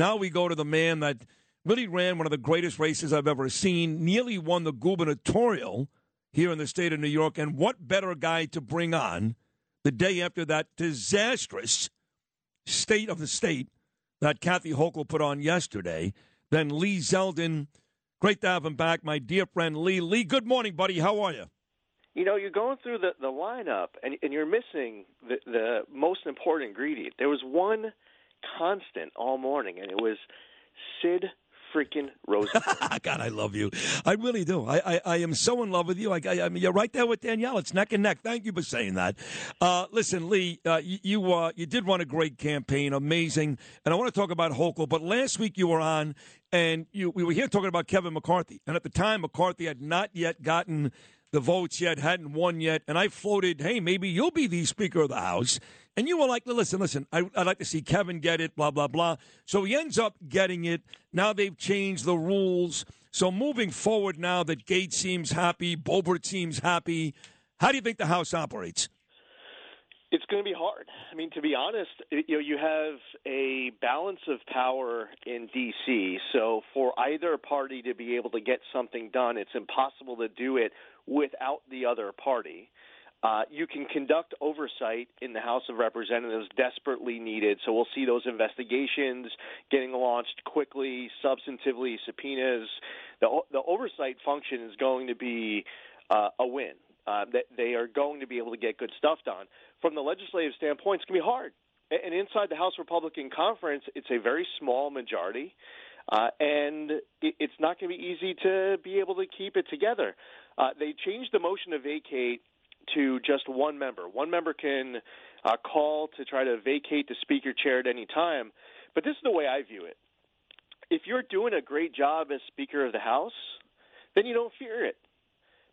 Now we go to the man that really ran one of the greatest races I've ever seen, nearly won the gubernatorial here in the state of New York. And what better guy to bring on the day after that disastrous state of the state that Kathy Hochul put on yesterday than Lee Zeldin? Great to have him back, my dear friend Lee. Lee, good morning, buddy. How are you? You know, you're going through the, the lineup and, and you're missing the, the most important ingredient. There was one constant all morning, and it was Sid freaking Rosenberg. God, I love you. I really do. I, I, I am so in love with you. I, I, I, mean, you're right there with Danielle. It's neck and neck. Thank you for saying that. Uh, listen, Lee, uh, you you, uh, you did run a great campaign, amazing. And I want to talk about Hochul. But last week you were on, and you, we were here talking about Kevin McCarthy. And at the time, McCarthy had not yet gotten the votes yet, hadn't won yet. And I floated, hey, maybe you'll be the Speaker of the House. And you were like, listen, listen, I, would like to see Kevin get it, blah, blah, blah. So he ends up getting it. Now they've changed the rules. So moving forward now that Gaetz seems happy, Boebert seems happy, how do you think the House operates? It's going to be hard. I mean, to be honest, you know, you have a balance of power in D.C. So for either party to be able to get something done, it's impossible to do it without the other party. Uh, you can conduct oversight in the House of Representatives desperately needed. So we'll see those investigations getting launched quickly, substantively, subpoenas. The, the oversight function is going to be uh, a win. Uh, they are going to be able to get good stuff done. From the legislative standpoint, it's going to be hard. And inside the House Republican Conference, it's a very small majority. Uh, and it's not going to be easy to be able to keep it together. Uh, they changed the motion to vacate to just one member. One member can uh, call to try to vacate the speaker chair at any time. But this is the way I view it. If you're doing a great job as Speaker of the House, then you don't fear it.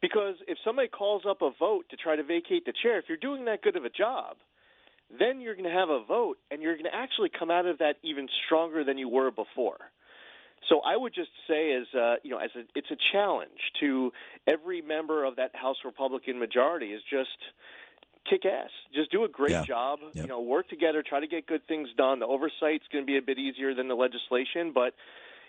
Because if somebody calls up a vote to try to vacate the chair, if you're doing that good of a job, then you're going to have a vote and you're going to actually come out of that even stronger than you were before. So I would just say, as uh, you know, as a, it's a challenge to every member of that House Republican majority is just kick ass. Just do a great yeah. job. Yep. You know, work together, try to get good things done. The oversight's going to be a bit easier than the legislation, but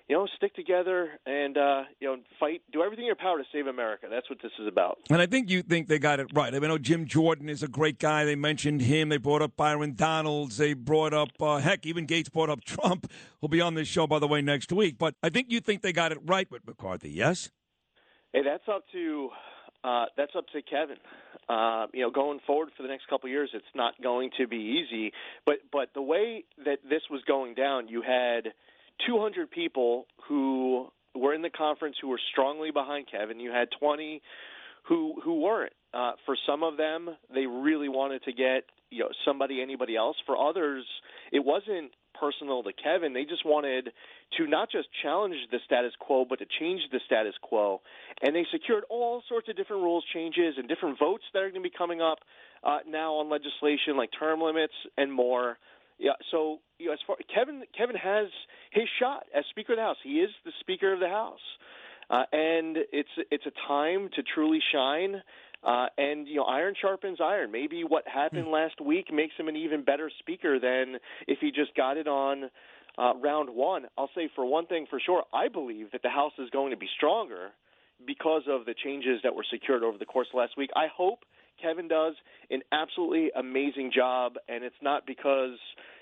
you know, stick together and uh, you know, fight. Do everything in your power to save America. That's what this is about. And I think you think they got it right. I, mean, I know Jim Jordan is a great guy. They mentioned him. They brought up Byron Donalds. They brought up uh, heck, even Gaetz brought up Trump. Who'll be on this show by the way next week. But I think you think they got it right with McCarthy. Yes. Hey, that's up to uh, that's up to Kevin. Uh, you know, going forward for the next couple of years, it's not going to be easy. But but the way that this was going down, you had 200 people who were in the conference who were strongly behind Kevin. You had 20 who who weren't. Uh, for some of them, they really wanted to get you know somebody, anybody else. For others, it wasn't personal to Kevin. They just wanted to not just challenge the status quo, but to change the status quo. And they secured all sorts of different rules changes and different votes that are going to be coming up uh, now on legislation like term limits and more. Yeah, so you know, as far Kevin Kevin has his shot as Speaker of the House. He is the Speaker of the House, uh, and it's it's a time to truly shine. Uh, and you know, iron sharpens iron. Maybe what happened mm. last week makes him an even better speaker than if he just got it on uh, round one. I'll say for one thing for sure, I believe that the House is going to be stronger because of the changes that were secured over the course of last week. I hope Kevin does an absolutely amazing job, and it's not because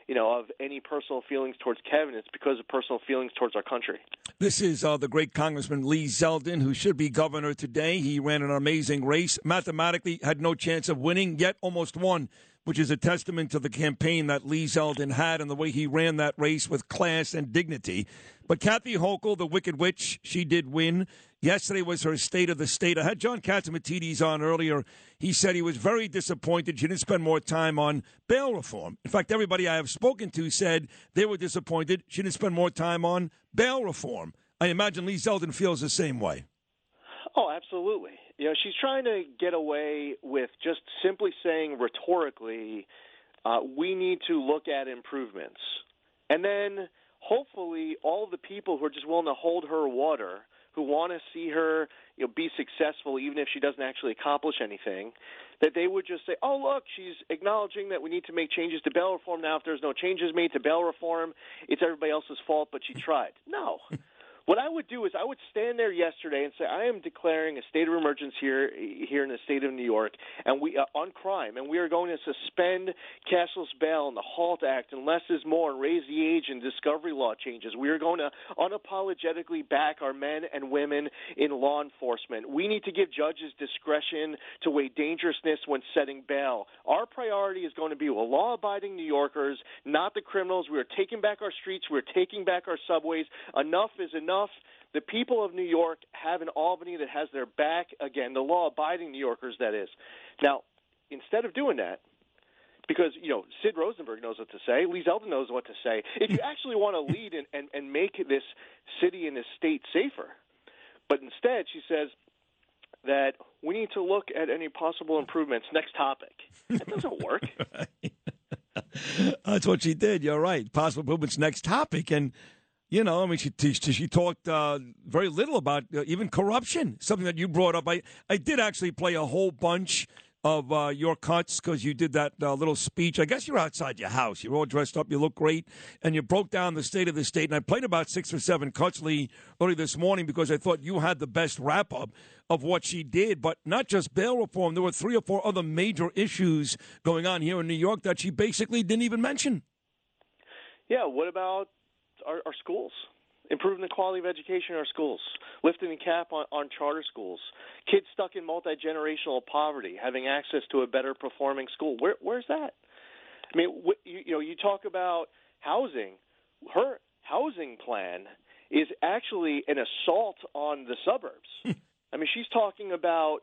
you know of any personal feelings towards Kevin. It's because of personal feelings towards our country. This is uh, the great Congressman Lee Zeldin, who should be governor today. He ran an amazing race. Mathematically, had no chance of winning, yet almost won which is a testament to the campaign that Lee Zeldin had and the way he ran that race with class and dignity. But Kathy Hochul, the Wicked Witch, she did win. Yesterday was her state of the state. I had John Catsimatidis on earlier. He said he was very disappointed she didn't spend more time on bail reform. In fact, everybody I have spoken to said they were disappointed she didn't spend more time on bail reform. I imagine Lee Zeldin feels the same way. Oh, absolutely. You know, she's trying to get away with just simply saying rhetorically, uh, we need to look at improvements. And then hopefully all the people who are just willing to hold her water who want to see her you know be successful even if she doesn't actually accomplish anything that they would just say oh look she's acknowledging that we need to make changes to bail reform now if there's no changes made to bail reform it's everybody else's fault but she tried no what I would do is I would stand there yesterday and say I am declaring a state of emergency here here in the state of New York and we uh, on crime and we are going to suspend cashless bail and the HALT Act and less is more and raise the age and discovery law changes. We are going to unapologetically back our men and women in law enforcement. We need to give judges discretion to weigh dangerousness when setting bail. Our priority is going to be with law-abiding New Yorkers, not the criminals. We are taking back our streets. We are taking back our subways. Enough is enough enough the people of New York have an Albany that has their back again, the law abiding New Yorkers, that is. Now, instead of doing that, because you know Sid Rosenberg knows what to say, Lee Zeldin knows what to say. If you actually want to lead and, and, and make this city and this state safer, but instead she says that we need to look at any possible improvements. Next topic. That doesn't work. That's what she did. You're right. Possible improvements. Next topic, and you know, I mean, she she talked uh, very little about uh, even corruption, something that you brought up. I I did actually play a whole bunch of uh, your cuts because you did that uh, little speech. I guess you're outside your house. You're all dressed up. You look great, and you broke down the state of the state. And I played about six or seven cuts, Lee, early this morning because I thought you had the best wrap up of what she did. But not just bail reform. There were three or four other major issues going on here in New York that she basically didn't even mention. Yeah. What about our, our schools, improving the quality of education in our schools, lifting the cap on, on charter schools, kids stuck in multi generational poverty having access to a better performing school. Where, where's that? I mean, wh- you, you know, you talk about housing. Her housing plan is actually an assault on the suburbs. Hmm. I mean, she's talking about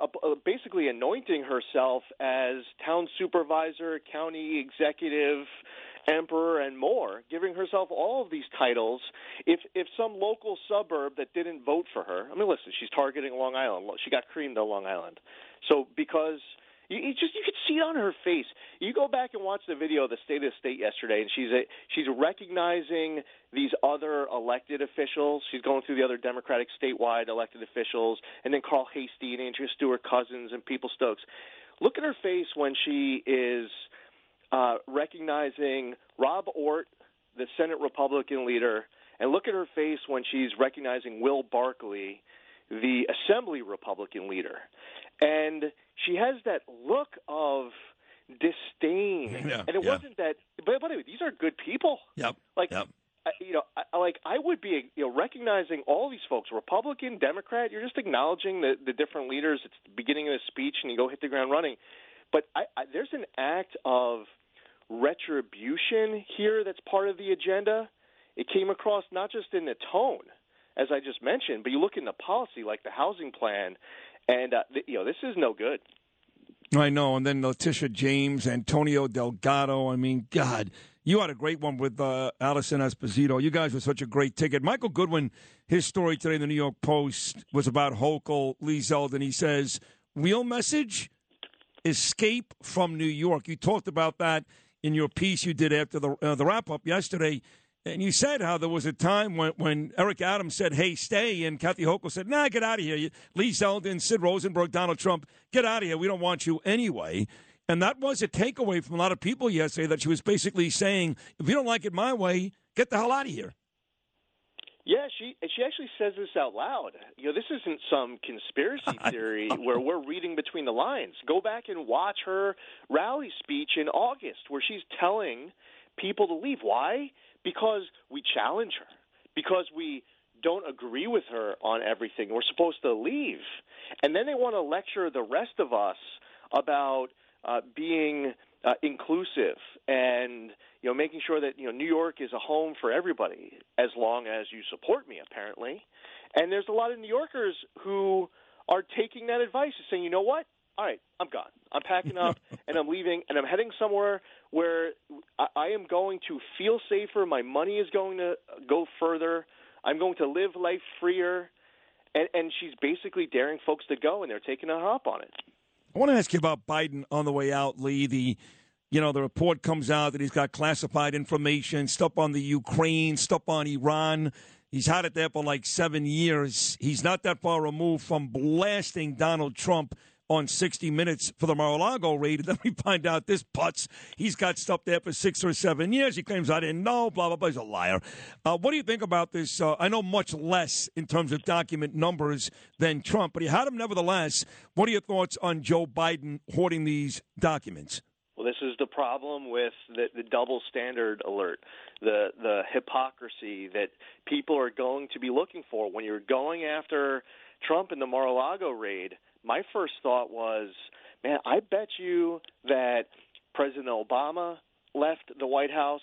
uh, basically anointing herself as town supervisor, county executive, emperor and more, giving herself all of these titles. If if some local suburb that didn't vote for her, I mean, listen, she's targeting Long Island. She got creamed on Long Island. So because you, you just you could see it on her face. You go back and watch the video of the State of the State yesterday, and she's a, she's recognizing these other elected officials. She's going through the other Democratic statewide elected officials, and then Carl Heastie and Andrea Stewart Cousins and People Stokes. Look at her face when she is uh, recognizing Rob Ortt, the Senate Republican leader, and look at her face when she's recognizing Will Barclay, the Assembly Republican leader. And she has that look of disdain. Yeah, and it yeah. wasn't that, but, by the way, these are good people. Yep. Like, yep. I, you know, I, like I would be, you know, recognizing all these folks, Republican, Democrat. You're just acknowledging the the different leaders. It's the beginning of the speech, and you go hit the ground running. But I, I, there's an act of retribution here that's part of the agenda. It came across not just in the tone, as I just mentioned, but you look in the policy, like the housing plan, and uh, th- you know this is no good. I know, and then Letitia James, Antonio Delgado. I mean, God, you had a great one with uh, Alison Esposito. You guys were such a great ticket. Michael Goodwin, his story today in the New York Post was about Hochul, Lee Zeldin. He says, real message, escape from New York. You talked about that in your piece you did after the uh, the wrap up yesterday. And you said how there was a time when, when Eric Adams said, hey, stay, and Kathy Hochul said, nah, get out of here. Lee Zeldin, Sid Rosenberg, Donald Trump, get out of here. We don't want you anyway. And that was a takeaway from a lot of people yesterday that she was basically saying, if you don't like it my way, get the hell out of here. Yeah, she she actually says this out loud. You know, this isn't some conspiracy theory where we're reading between the lines. Go back and watch her rally speech in August where she's telling people to leave. Why? Because we challenge her. Because we don't agree with her on everything. We're supposed to leave. And then they want to lecture the rest of us about uh, being uh, inclusive and you know making sure that you know New York is a home for everybody as long as you support me apparently. And there's a lot of New Yorkers who are taking that advice and saying you know what? All right I'm gone. I'm packing up and I'm leaving and I'm heading somewhere where I, I am going to feel safer. My money is going to go further. I'm going to live life freer. And, and she's basically daring folks to go and they're taking her up on it. I want to ask you about Biden on the way out, Lee. The you know, the report comes out that he's got classified information, stuff on the Ukraine, stuff on Iran. He's had it there for like seven years. He's not that far removed from blasting Donald Trump on 60 Minutes for the Mar-a-Lago raid. And then we find out this putz, he's got stuff there for six or seven years. He claims I didn't know, blah, blah, blah. He's a liar. Uh, what do you think about this? Uh, I know much less in terms of document numbers than Trump, but he had them nevertheless. What are your thoughts on Joe Biden hoarding these documents? Well, this is the problem with the, the double standard alert, the the hypocrisy that people are going to be looking for when you're going after Trump in the Mar-a-Lago raid my first thought was, man, I bet you that President Obama left the White House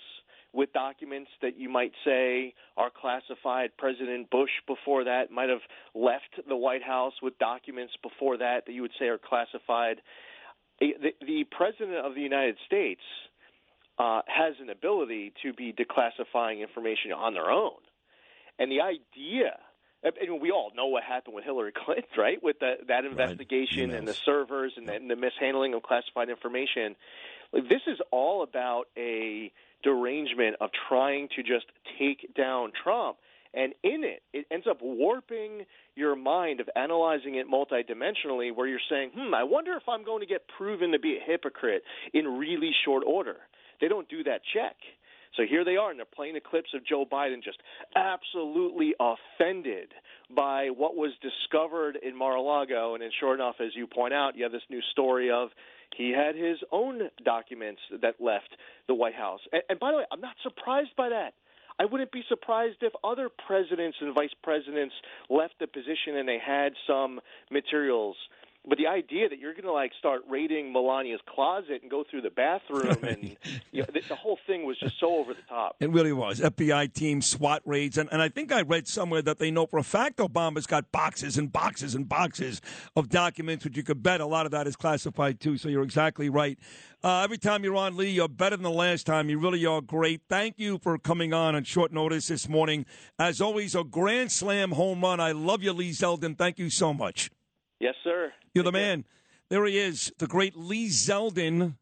with documents that you might say are classified. President Bush before that might have left the White House with documents before that that you would say are classified. The, the President of the United States uh, has an ability to be declassifying information on their own. And the idea and we all know what happened with Hillary Clinton, right? With the, that investigation right. and the servers and the, and the mishandling of classified information. Like, this is all about a derangement of trying to just take down Trump. And in it, it ends up warping your mind of analyzing it multidimensionally, where you're saying, hmm, I wonder if I'm going to get proven to be a hypocrite in really short order. They don't do that check. So here they are, and they're playing the clips of Joe Biden just absolutely offended by what was discovered in Mar-a-Lago. And then, sure enough, as you point out, you have this new story of he had his own documents that left the White House. And, and by the way, I'm not surprised by that. I wouldn't be surprised if other presidents and vice presidents left the position and they had some materials but the idea that you're going to like start raiding Melania's closet and go through the bathroom and you know, the, the, whole thing was just so over the top. It really was. FBI team, SWAT raids, and, and I think I read somewhere that they know for a fact Obama's got boxes and boxes and boxes of documents, which you could bet a lot of that is classified too. So you're exactly right. Uh, every time you're on, Lee, you're better than the last time. You really are great. Thank you for coming on on short notice this morning. As always, a grand slam home run. I love you, Lee Zeldin. Thank you so much. Yes, sir. You're the man. There he is, the great Lee Zeldin